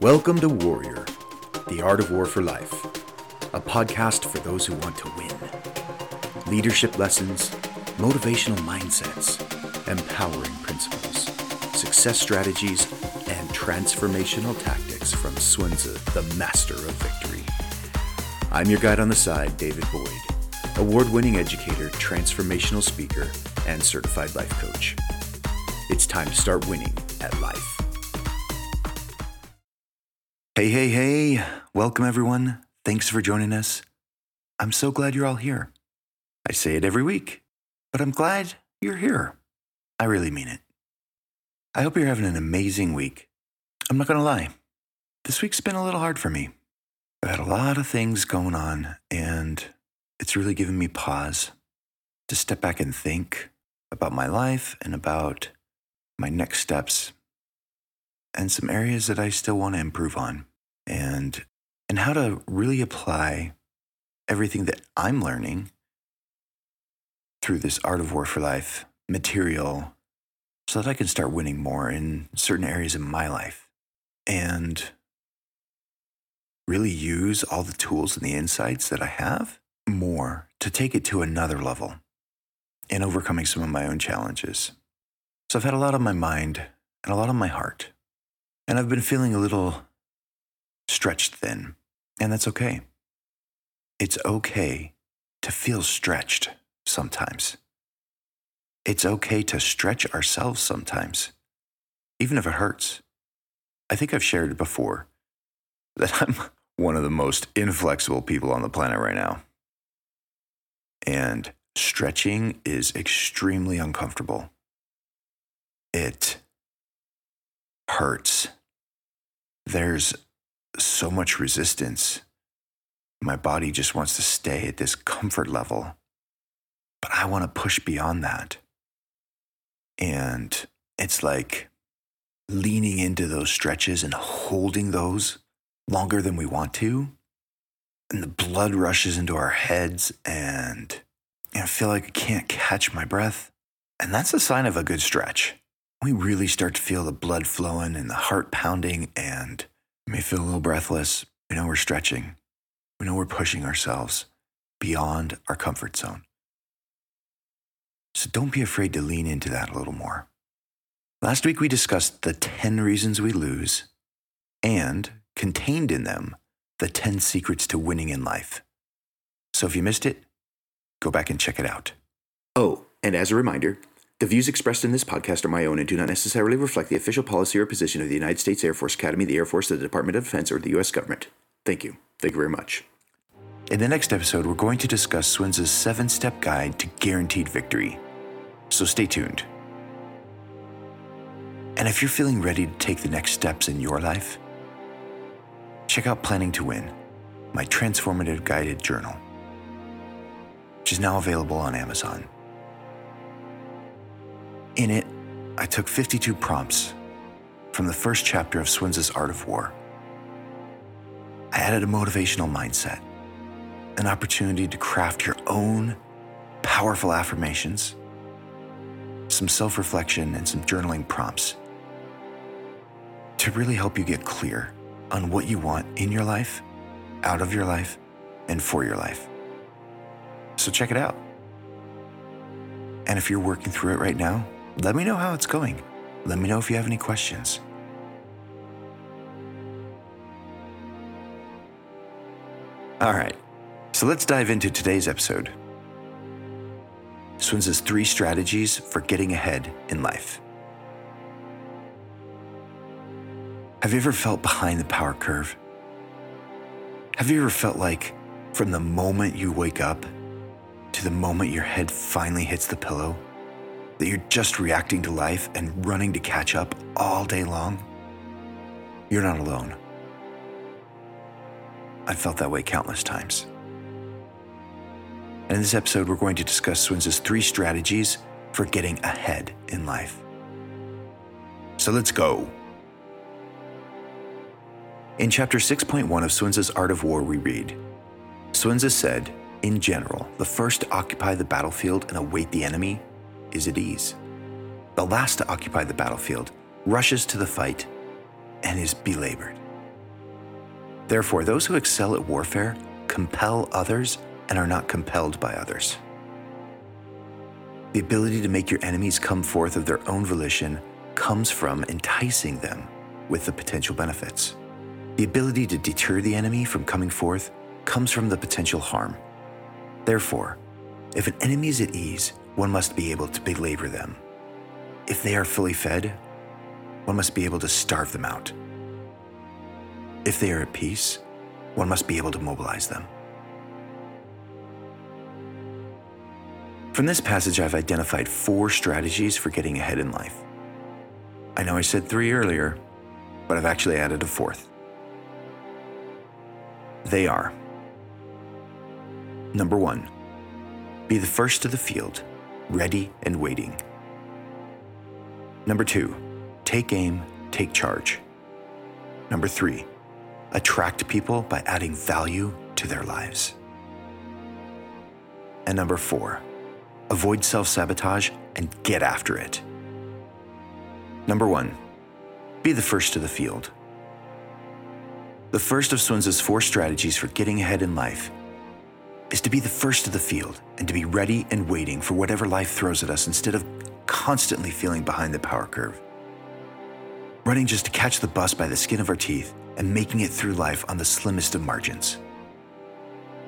Welcome to Warrior, the Art of War for Life, a podcast for those who want to win. Leadership lessons, motivational mindsets, empowering principles, success strategies, and transformational tactics from Sun Tzu, the master of victory. I'm your guide on the side, David Boyd, award winning educator, transformational speaker, and certified life coach. It's time to start winning at life. Hey, hey, hey. Welcome, everyone. Thanks for joining us. I'm so glad you're all here. I say it every week, but I'm glad you're here. I really mean it. I hope you're having an amazing week. I'm not going to lie, this week's been a little hard for me. I've had a lot of things going on, and it's really given me pause to step back and think about my life and about my next steps and some areas that I still want to improve on and and how to really apply everything that I'm learning through this art of war for life material so that I can start winning more in certain areas in my life and really use all the tools and the insights that I have more to take it to another level in overcoming some of my own challenges. So I've had a lot on my mind and a lot on my heart. And I've been feeling a little stretched thin, and that's okay. It's okay to feel stretched sometimes. It's okay to stretch ourselves sometimes, even if it hurts. I think I've shared it before that I'm one of the most inflexible people on the planet right now. And stretching is extremely uncomfortable. It hurts. There's so much resistance. My body just wants to stay at this comfort level. But I want to push beyond that. And it's like leaning into those stretches and holding those longer than we want to. And the blood rushes into our heads, and I feel like I can't catch my breath. And that's a sign of a good stretch. We really start to feel the blood flowing and the heart pounding, and we may feel a little breathless. We know we're stretching. We know we're pushing ourselves beyond our comfort zone. So don't be afraid to lean into that a little more. Last week we discussed the 10 reasons we lose and contained in them the 10 secrets to winning in life. So if you missed it, go back and check it out. Oh, and as a reminder, the views expressed in this podcast are my own and do not necessarily reflect the official policy or position of the United States Air Force Academy, the Air Force, the Department of Defense, or the U.S. government. Thank you. Thank you very much. In the next episode, we're going to discuss Tzu's seven step guide to guaranteed victory. So stay tuned. And if you're feeling ready to take the next steps in your life, check out Planning to Win, my transformative guided journal, which is now available on Amazon. In it, I took 52 prompts from the first chapter of Sun Art of War. I added a motivational mindset, an opportunity to craft your own powerful affirmations, some self reflection, and some journaling prompts to really help you get clear on what you want in your life, out of your life, and for your life. So check it out. And if you're working through it right now, let me know how it's going. Let me know if you have any questions. All right, so let's dive into today's episode. Tzu's three strategies for getting ahead in life. Have you ever felt behind the power curve? Have you ever felt like from the moment you wake up to the moment your head finally hits the pillow, that you're just reacting to life and running to catch up all day long? You're not alone. I've felt that way countless times. And in this episode, we're going to discuss Tzu's three strategies for getting ahead in life. So let's go. In chapter 6.1 of Tzu's Art of War, we read Tzu said, in general, the first to occupy the battlefield and await the enemy is at ease. The last to occupy the battlefield rushes to the fight and is belabored. Therefore, those who excel at warfare compel others and are not compelled by others. The ability to make your enemies come forth of their own volition comes from enticing them with the potential benefits. The ability to deter the enemy from coming forth comes from the potential harm. Therefore, if an enemy is at ease, one must be able to belabor them. If they are fully fed, one must be able to starve them out. If they are at peace, one must be able to mobilize them. From this passage, I've identified four strategies for getting ahead in life. I know I said three earlier, but I've actually added a fourth. They are Number one, be the first to the field, ready and waiting. Number two, take aim, take charge. Number three, attract people by adding value to their lives. And number four, avoid self sabotage and get after it. Number one, be the first to the field. The first of Sun four strategies for getting ahead in life is to be the first to the field and to be ready and waiting for whatever life throws at us instead of constantly feeling behind the power curve. Running just to catch the bus by the skin of our teeth and making it through life on the slimmest of margins.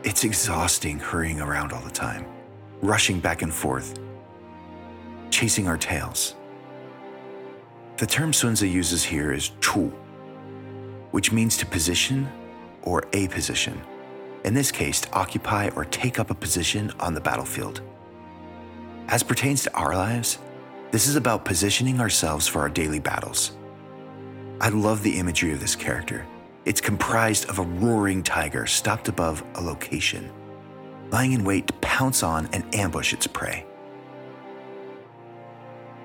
It's exhausting hurrying around all the time, rushing back and forth, chasing our tails. The term Sun Tzu uses here is chu, which means to position or a position in this case, to occupy or take up a position on the battlefield. As pertains to our lives, this is about positioning ourselves for our daily battles. I love the imagery of this character. It's comprised of a roaring tiger stopped above a location, lying in wait to pounce on and ambush its prey.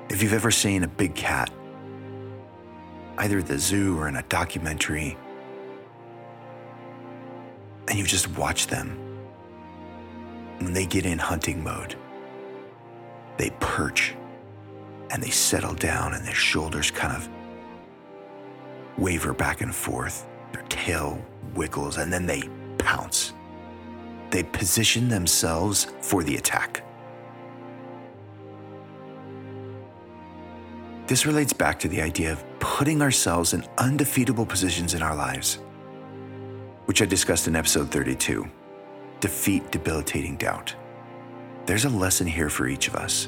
If you've ever seen a big cat, either at the zoo or in a documentary, and you just watch them. When they get in hunting mode, they perch and they settle down, and their shoulders kind of waver back and forth. Their tail wiggles, and then they pounce. They position themselves for the attack. This relates back to the idea of putting ourselves in undefeatable positions in our lives which I discussed in episode 32 Defeat Debilitating Doubt. There's a lesson here for each of us.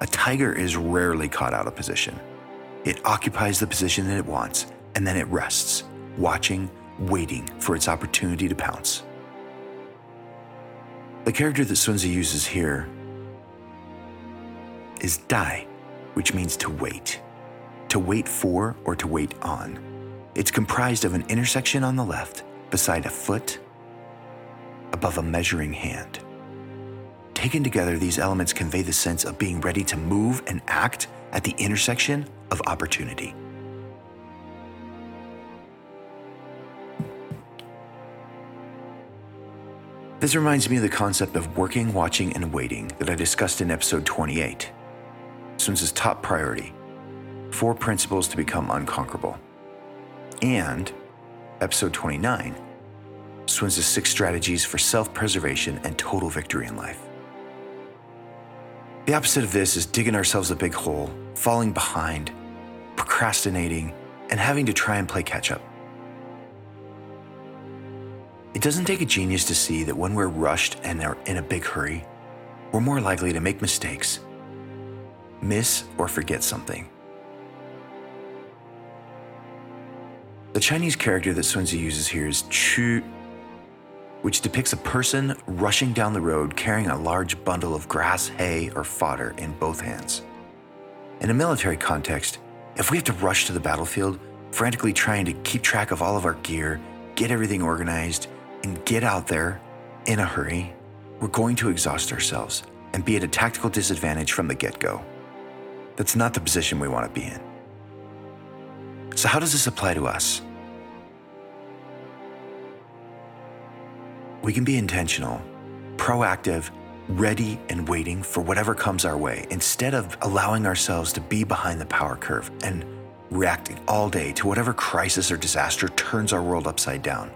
A tiger is rarely caught out of position. It occupies the position that it wants, and then it rests, watching, waiting for its opportunity to pounce. The character that Tzu uses here is Dai, which means to wait, to wait for or to wait on. It's comprised of an intersection on the left beside a foot, above a measuring hand. Taken together, these elements convey the sense of being ready to move and act at the intersection of opportunity. This reminds me of the concept of working, watching, and waiting that I discussed in episode 28. Sun Tzu's top priority four principles to become unconquerable. And episode 29, Sun Tzu's six strategies for self preservation and total victory in life. The opposite of this is digging ourselves a big hole, falling behind, procrastinating, and having to try and play catch up. It doesn't take a genius to see that when we're rushed and are in a big hurry, we're more likely to make mistakes, miss or forget something. The Chinese character that Sun Tzu uses here is Chu, which depicts a person rushing down the road carrying a large bundle of grass, hay, or fodder in both hands. In a military context, if we have to rush to the battlefield, frantically trying to keep track of all of our gear, get everything organized, and get out there in a hurry, we're going to exhaust ourselves and be at a tactical disadvantage from the get go. That's not the position we want to be in. So, how does this apply to us? we can be intentional, proactive, ready, and waiting for whatever comes our way instead of allowing ourselves to be behind the power curve and reacting all day to whatever crisis or disaster turns our world upside down.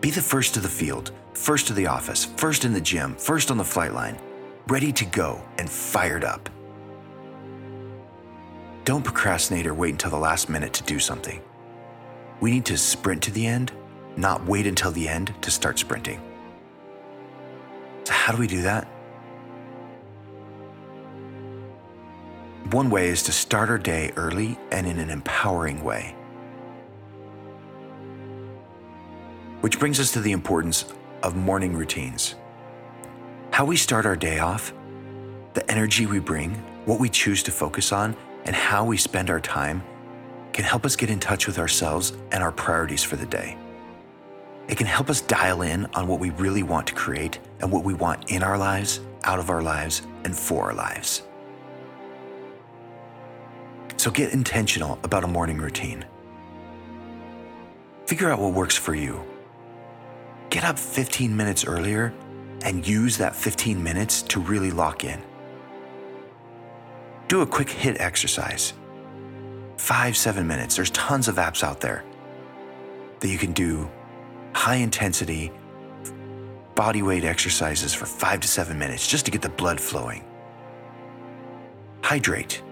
Be the first to the field, first to the office, first in the gym, first on the flight line, ready to go and fired up. Don't procrastinate or wait until the last minute to do something. We need to sprint to the end, not wait until the end to start sprinting. So, how do we do that? One way is to start our day early and in an empowering way. Which brings us to the importance of morning routines. How we start our day off, the energy we bring, what we choose to focus on, and how we spend our time can help us get in touch with ourselves and our priorities for the day. It can help us dial in on what we really want to create and what we want in our lives, out of our lives, and for our lives. So get intentional about a morning routine. Figure out what works for you. Get up 15 minutes earlier and use that 15 minutes to really lock in. Do a quick HIIT exercise. Five, seven minutes. There's tons of apps out there that you can do high intensity body weight exercises for five to seven minutes just to get the blood flowing. Hydrate.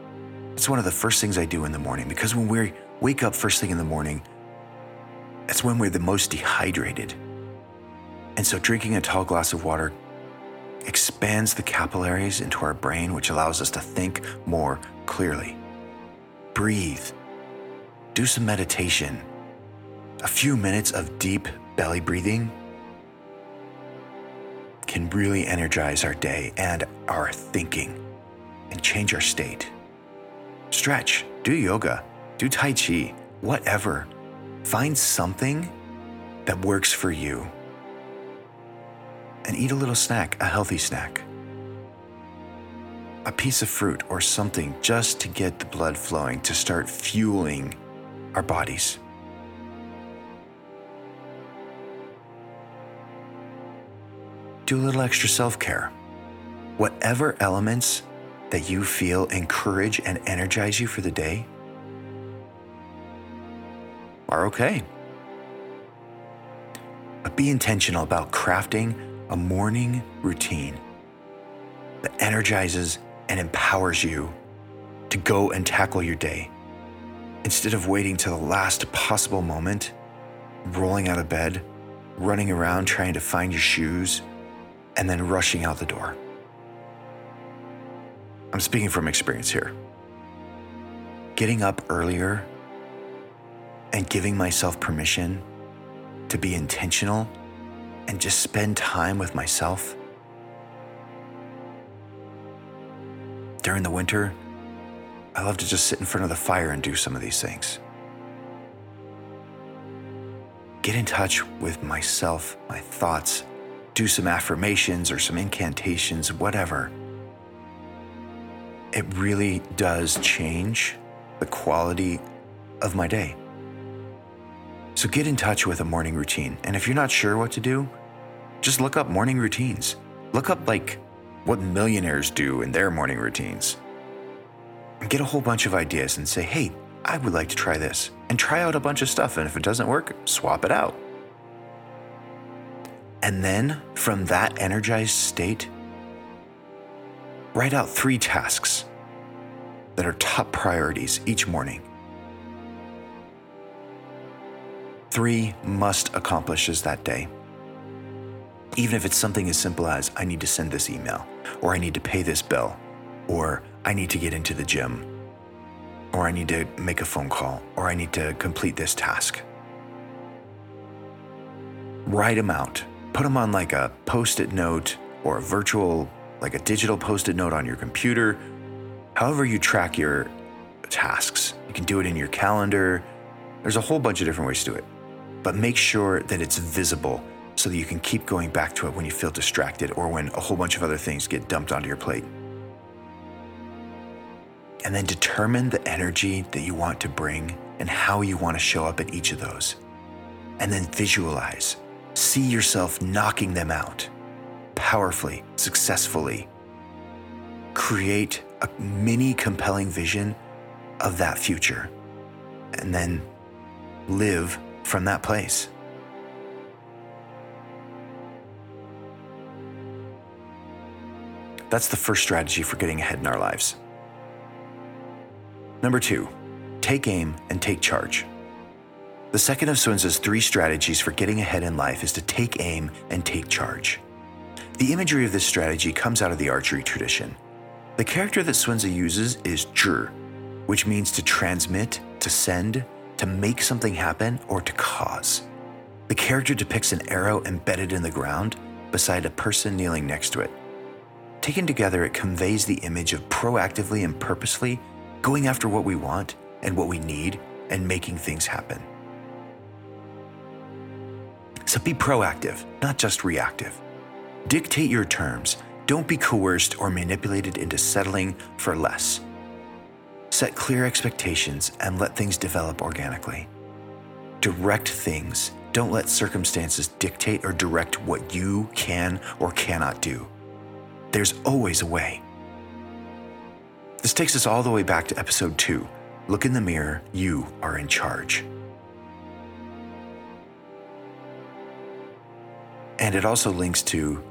It's one of the first things I do in the morning because when we wake up first thing in the morning, that's when we're the most dehydrated. And so drinking a tall glass of water expands the capillaries into our brain, which allows us to think more clearly. Breathe. Do some meditation. A few minutes of deep belly breathing can really energize our day and our thinking and change our state. Stretch, do yoga, do Tai Chi, whatever. Find something that works for you and eat a little snack, a healthy snack. A piece of fruit or something just to get the blood flowing, to start fueling our bodies. Do a little extra self care. Whatever elements that you feel encourage and energize you for the day are okay. But be intentional about crafting a morning routine that energizes and empowers you to go and tackle your day. Instead of waiting to the last possible moment, rolling out of bed, running around trying to find your shoes, and then rushing out the door. I'm speaking from experience here. Getting up earlier and giving myself permission to be intentional and just spend time with myself. During the winter, I love to just sit in front of the fire and do some of these things. Get in touch with myself, my thoughts, do some affirmations or some incantations, whatever. It really does change the quality of my day. So get in touch with a morning routine. And if you're not sure what to do, just look up morning routines. Look up like what millionaires do in their morning routines. Get a whole bunch of ideas and say, hey, I would like to try this. And try out a bunch of stuff. And if it doesn't work, swap it out. And then from that energized state, write out three tasks that are top priorities each morning. Three must accomplishes that day. Even if it's something as simple as I need to send this email, or I need to pay this bill, or I need to get into the gym, or I need to make a phone call, or I need to complete this task. Write them out. Put them on like a post it note or a virtual, like a digital post it note on your computer. However, you track your tasks. You can do it in your calendar. There's a whole bunch of different ways to do it. But make sure that it's visible so that you can keep going back to it when you feel distracted or when a whole bunch of other things get dumped onto your plate. And then determine the energy that you want to bring and how you want to show up at each of those. And then visualize. See yourself knocking them out powerfully, successfully. Create a mini compelling vision of that future. And then live from that place. That's the first strategy for getting ahead in our lives. Number two, take aim and take charge. The second of Tzu's three strategies for getting ahead in life is to take aim and take charge. The imagery of this strategy comes out of the archery tradition. The character that Tzu uses is Zhi, which means to transmit, to send, to make something happen, or to cause. The character depicts an arrow embedded in the ground beside a person kneeling next to it. Taken together, it conveys the image of proactively and purposely going after what we want and what we need and making things happen. So be proactive, not just reactive. Dictate your terms. Don't be coerced or manipulated into settling for less. Set clear expectations and let things develop organically. Direct things. Don't let circumstances dictate or direct what you can or cannot do. There's always a way. This takes us all the way back to episode 2. Look in the mirror, you are in charge. And it also links to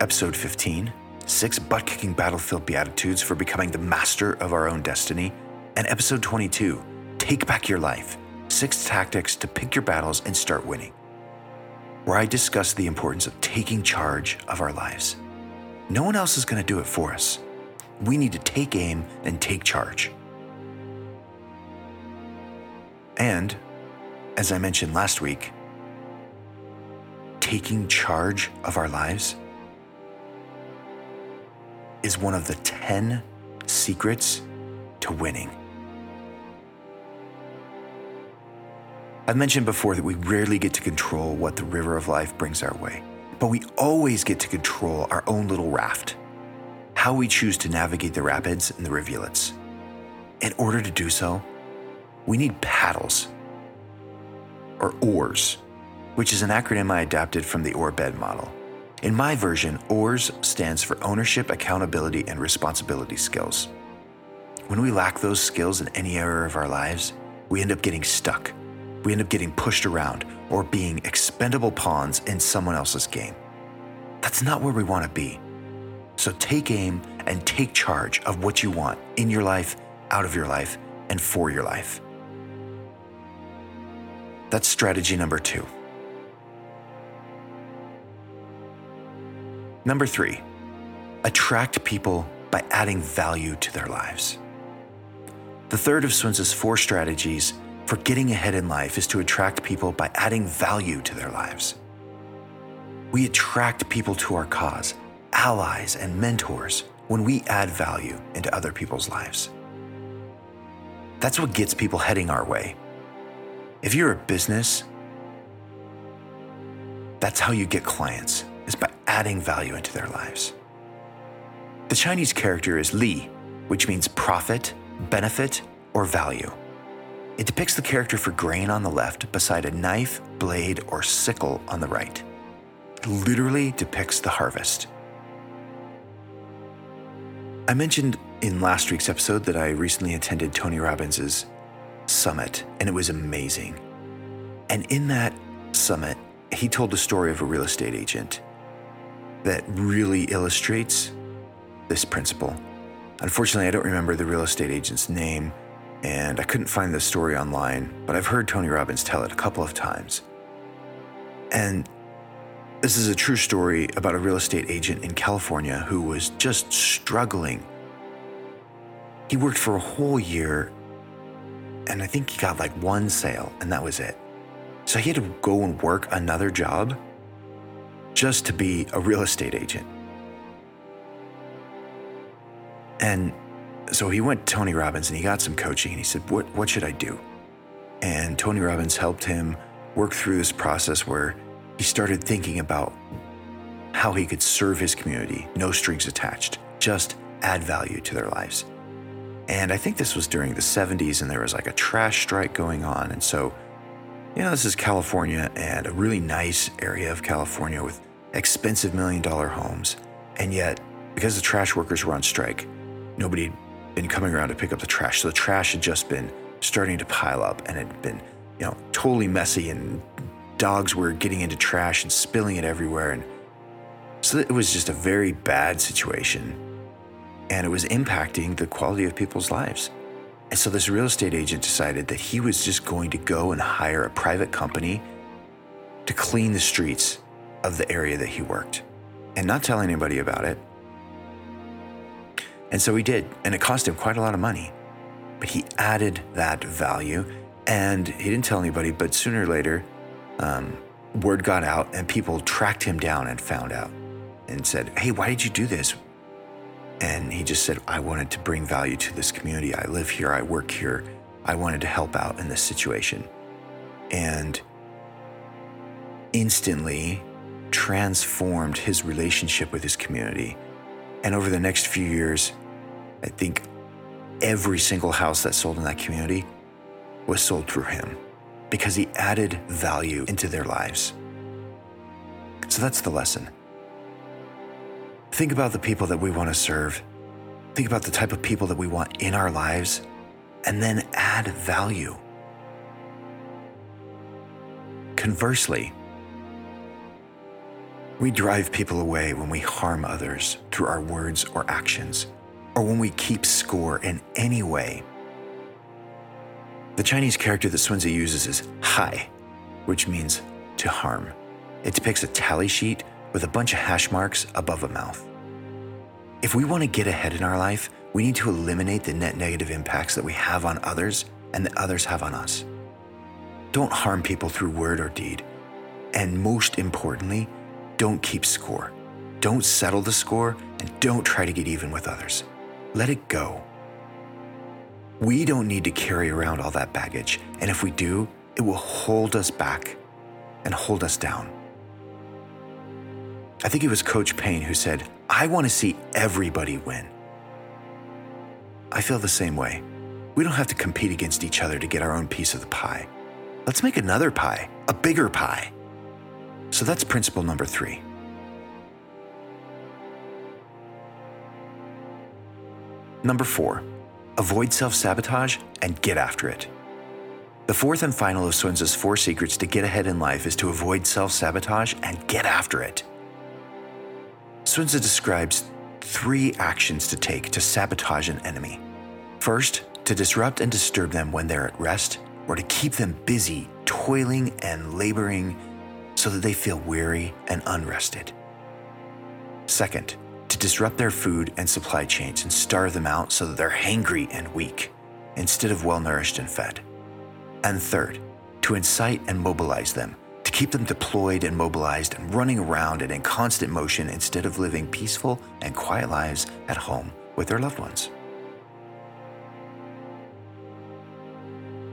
episode 15 Six Butt Kicking Battlefield Beatitudes for Becoming the Master of Our Own Destiny, and episode 22 Take Back Your Life Six Tactics to Pick Your Battles and Start Winning, where I discuss the importance of taking charge of our lives. No one else is going to do it for us. We need to take aim and take charge. And, as I mentioned last week, taking charge of our lives is one of the 10 secrets to winning. I've mentioned before that we rarely get to control what the river of life brings our way, but we always get to control our own little raft, how we choose to navigate the rapids and the rivulets. In order to do so, we need paddles or oars, which is an acronym I adapted from the Oar-Bed model. In my version, OARS stands for Ownership, Accountability, and Responsibility Skills. When we lack those skills in any area of our lives, we end up getting stuck. We end up getting pushed around or being expendable pawns in someone else's game. That's not where we want to be. So take aim and take charge of what you want in your life, out of your life, and for your life. That's strategy number two. Number three, attract people by adding value to their lives. The third of Sun four strategies for getting ahead in life is to attract people by adding value to their lives. We attract people to our cause, allies, and mentors when we add value into other people's lives. That's what gets people heading our way. If you're a business, that's how you get clients is by adding value into their lives. The Chinese character is Li, which means profit, benefit, or value. It depicts the character for grain on the left beside a knife, blade, or sickle on the right. It literally depicts the harvest. I mentioned in last week's episode that I recently attended Tony Robbins' summit, and it was amazing. And in that summit, he told the story of a real estate agent that really illustrates this principle. Unfortunately, I don't remember the real estate agent's name, and I couldn't find the story online, but I've heard Tony Robbins tell it a couple of times. And this is a true story about a real estate agent in California who was just struggling. He worked for a whole year, and I think he got like one sale, and that was it. So he had to go and work another job just to be a real estate agent. And so he went to Tony Robbins and he got some coaching and he said, What, what should I do? And Tony Robbins helped him work through this process where he started thinking about how he could serve his community, no strings attached, just add value to their lives. And I think this was during the 70s and there was like a trash strike going on. And so you know, this is California and a really nice area of California with expensive million dollar homes. And yet, because the trash workers were on strike, nobody been coming around to pick up the trash. So the trash had just been starting to pile up and it had been, you know, totally messy and dogs were getting into trash and spilling it everywhere. And So it was just a very bad situation. And it was impacting the quality of people's lives. And so this real estate agent decided that he was just going to go and hire a private company to clean the streets of the area that he worked and not tell anybody about it. And so he did, and it cost him quite a lot of money. But he added that value and he didn't tell anybody, but sooner or later, um, word got out and people tracked him down and found out and said, Hey, why did you do this? And he just said, I wanted to bring value to this community. I live here, I work here. I wanted to help out in this situation. And instantly transformed his relationship with his community. And over the next few years, I think every single house that sold in that community was sold through him because he added value into their lives. So that's the lesson. Think about the people that we want to serve. Think about the type of people that we want in our lives, and then add value. Conversely, we drive people away when we harm others through our words or actions, or when we keep score in any way. The Chinese character that Sun uses is hai, which means to harm. It depicts a tally sheet with a bunch of hash marks above a mouth. If we want to get ahead in our life, we need to eliminate the net negative impacts that we have on others and that others have on us. Don't harm people through word or deed. And most importantly, don't keep score. Don't settle the score and don't try to get even with others. Let it go. We don't need to carry around all that baggage. And if we do, it will hold us back and hold us down. I think it was Coach Payne who said, I want to see everybody win. I feel the same way. We don't have to compete against each other to get our own piece of the pie. Let's make another pie, a bigger pie. So that's principle number three. Number four, avoid self sabotage and get after it. The fourth and final of Tzu's four secrets to get ahead in life is to avoid self sabotage and get after it. Tzu describes three actions to take to sabotage an enemy. First, to disrupt and disturb them when they're at rest, or to keep them busy, toiling and laboring so that they feel weary and unrested. Second, disrupt their food and supply chains and starve them out so that they're hangry and weak, instead of well nourished and fed. And third, to incite and mobilize them to keep them deployed and mobilized and running around and in constant motion instead of living peaceful and quiet lives at home with their loved ones.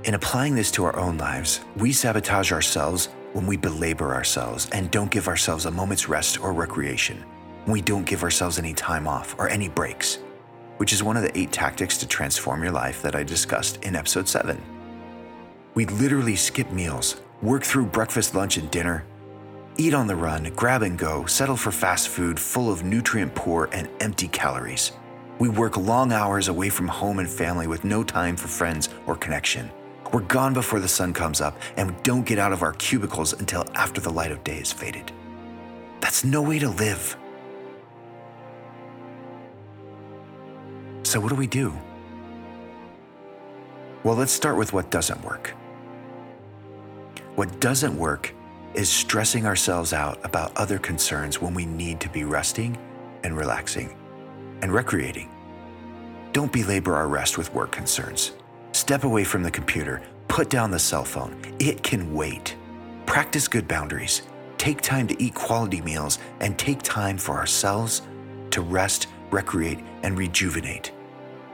In applying this to our own lives, we sabotage ourselves when we belabor ourselves and don't give ourselves a moment's rest or recreation, we don't give ourselves any time off or any breaks, which is one of the eight tactics to transform your life that I discussed in episode 7. We literally skip meals work through breakfast, lunch, and dinner, eat on the run, grab and go, settle for fast food full of nutrient poor and empty calories. We work long hours away from home and family with no time for friends or connection. We're gone before the sun comes up, and we don't get out of our cubicles until after the light of day is faded. That's no way to live. So, what do we do? Well, let's start with what doesn't work. What doesn't work is stressing ourselves out about other concerns when we need to be resting and relaxing and recreating. Don't belabor our rest with work concerns. Step away from the computer, put down the cell phone. It can wait. Practice good boundaries. Take time to eat quality meals and take time for ourselves to rest, recreate, and rejuvenate.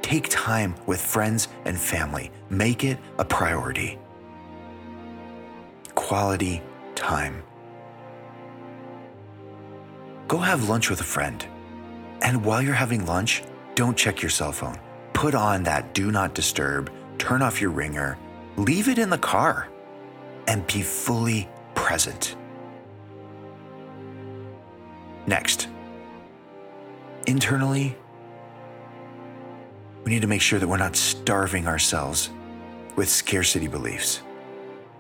Take time with friends and family. Make it a priority quality time. Go have lunch with a friend. And while you're having lunch, don't check your cell phone. Put on that do not disturb, turn off your ringer, leave it in the car, and be fully present. Next, internally, we need to make sure that we're not starving ourselves with scarcity beliefs.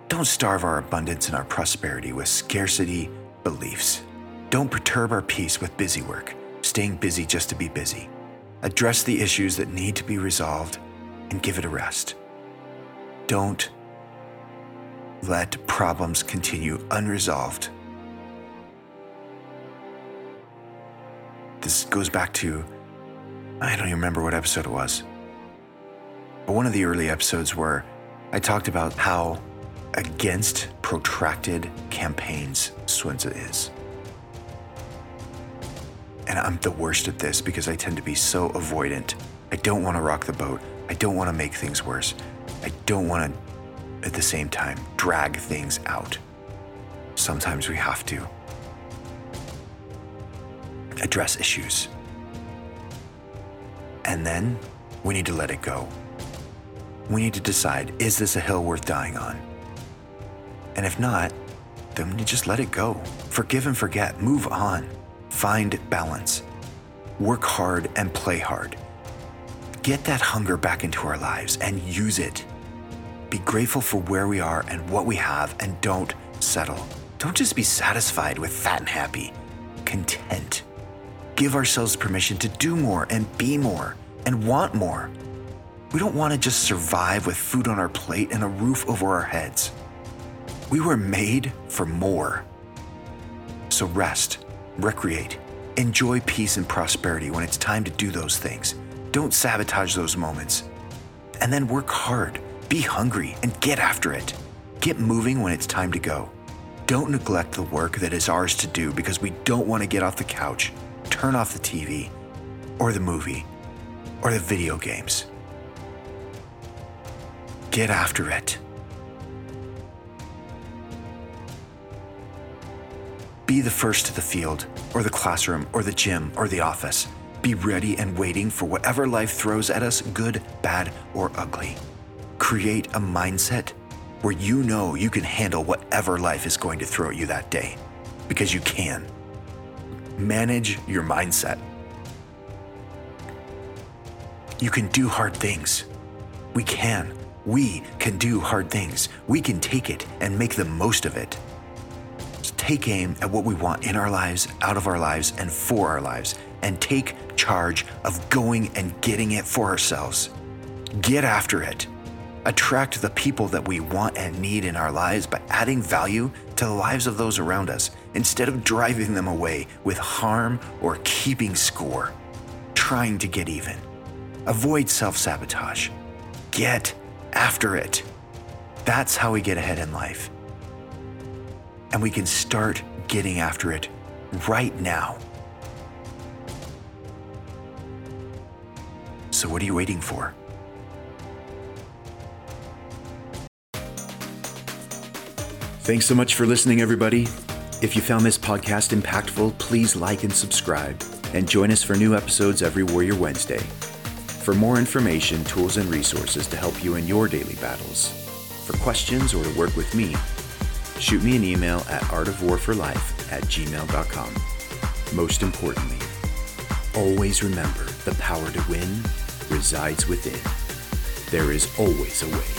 Don't starve our abundance and our prosperity with scarcity beliefs. Don't perturb our peace with busy work, staying busy just to be busy. Address the issues that need to be resolved and give it a rest. Don't let problems continue unresolved. This goes back to, I don't even remember what episode it was, but one of the early episodes where I talked about how against protracted campaigns Sunzi is. And I'm the worst at this because I tend to be so avoidant. I don't want to rock the boat. I don't want to make things worse. I don't want to, at the same time, drag things out. Sometimes we have to address issues. And then we need to let it go. We need to decide is this a hill worth dying on? And if not, then you just let it go. Forgive and forget, move on, find balance, work hard and play hard. Get that hunger back into our lives and use it. Be grateful for where we are and what we have and don't settle. Don't just be satisfied with fat and happy. Content. Give ourselves permission to do more and be more and want more. We don't want to just survive with food on our plate and a roof over our heads. We were made for more. So rest, recreate, enjoy peace and prosperity when it's time to do those things. Don't sabotage those moments. And then work hard, be hungry, and get after it. Get moving when it's time to go. Don't neglect the work that is ours to do because we don't want to get off the couch, turn off the TV, or the movie, or the video games. Get after it. Be the first to the field, or the classroom, or the gym, or the office. Be ready and waiting for whatever life throws at us, good, bad, or ugly. Create a mindset where you know you can handle whatever life is going to throw at you that day, because you can. Manage your mindset. You can do hard things. We can. We can do hard things. We can take it and make the most of it. Just take aim at what we want in our lives, out of our lives, and for our lives, and take charge of going and getting it for ourselves. Get after it. Attract the people that we want and need in our lives by adding value to the lives of those around us instead of driving them away with harm or keeping score, trying to get even. Avoid self sabotage. Get after it. That's how we get ahead in life. And we can start getting after it right now. So, what are you waiting for? Thanks so much for listening, everybody. If you found this podcast impactful, please like and subscribe, and join us for new episodes every Warrior Wednesday. For more information, tools, and resources to help you in your daily battles, for questions or to work with me, shoot me an email at artofwarforlife at gmail.com. Most importantly, always remember the power to win resides within. There is always a way.